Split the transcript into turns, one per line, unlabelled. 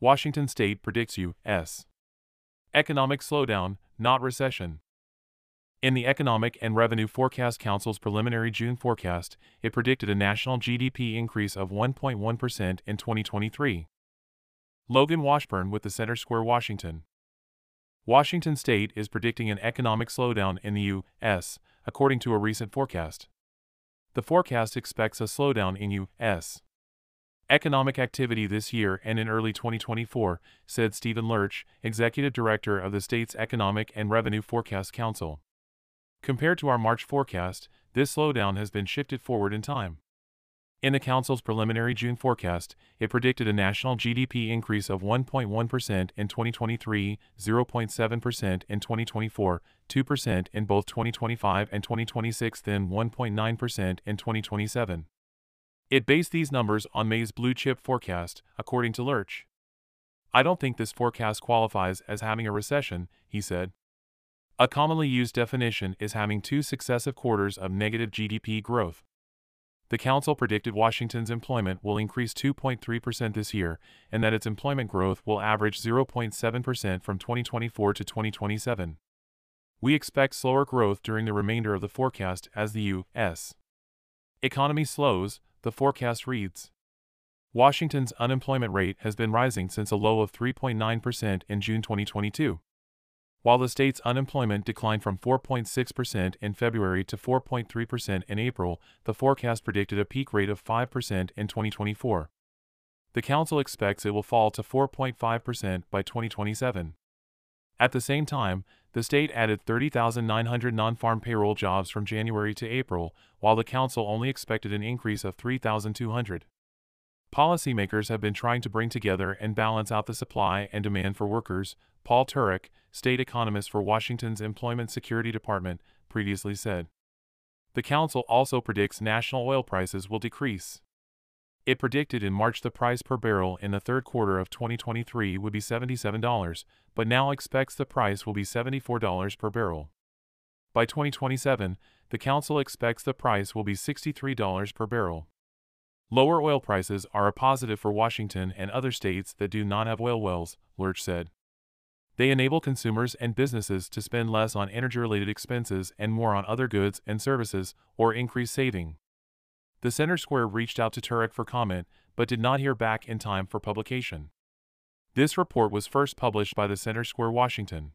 Washington State predicts U.S. economic slowdown, not recession. In the Economic and Revenue Forecast Council's preliminary June forecast, it predicted a national GDP increase of 1.1% in 2023. Logan Washburn with the Center Square, Washington. Washington State is predicting an economic slowdown in the U.S., according to a recent forecast. The forecast expects a slowdown in U.S. economic activity this year and in early 2024, said Stephen Lerch, executive director of the state's Economic and Revenue Forecast Council. Compared to our March forecast, this slowdown has been shifted forward in time. In the Council's preliminary June forecast, it predicted a national GDP increase of 1.1% in 2023, 0.7% in 2024, 2% in both 2025 and 2026, then 1.9% in 2027. It based these numbers on May's blue chip forecast, according to Lerch. I don't think this forecast qualifies as having a recession, he said. A commonly used definition is having two successive quarters of negative GDP growth. The Council predicted Washington's employment will increase 2.3% this year and that its employment growth will average 0.7% from 2024 to 2027. We expect slower growth during the remainder of the forecast as the U.S. economy slows, the forecast reads. Washington's unemployment rate has been rising since a low of 3.9% in June 2022. While the state's unemployment declined from 4.6% in February to 4.3% in April, the forecast predicted a peak rate of 5% in 2024. The council expects it will fall to 4.5% by 2027. At the same time, the state added 30,900 non farm payroll jobs from January to April, while the council only expected an increase of 3,200. Policymakers have been trying to bring together and balance out the supply and demand for workers, Paul Turek, state economist for Washington's Employment Security Department, previously said. The council also predicts national oil prices will decrease. It predicted in March the price per barrel in the third quarter of 2023 would be $77, but now expects the price will be $74 per barrel. By 2027, the council expects the price will be $63 per barrel. Lower oil prices are a positive for Washington and other states that do not have oil wells, Lerch said. They enable consumers and businesses to spend less on energy related expenses and more on other goods and services, or increase saving. The Center Square reached out to Turek for comment, but did not hear back in time for publication. This report was first published by the Center Square, Washington.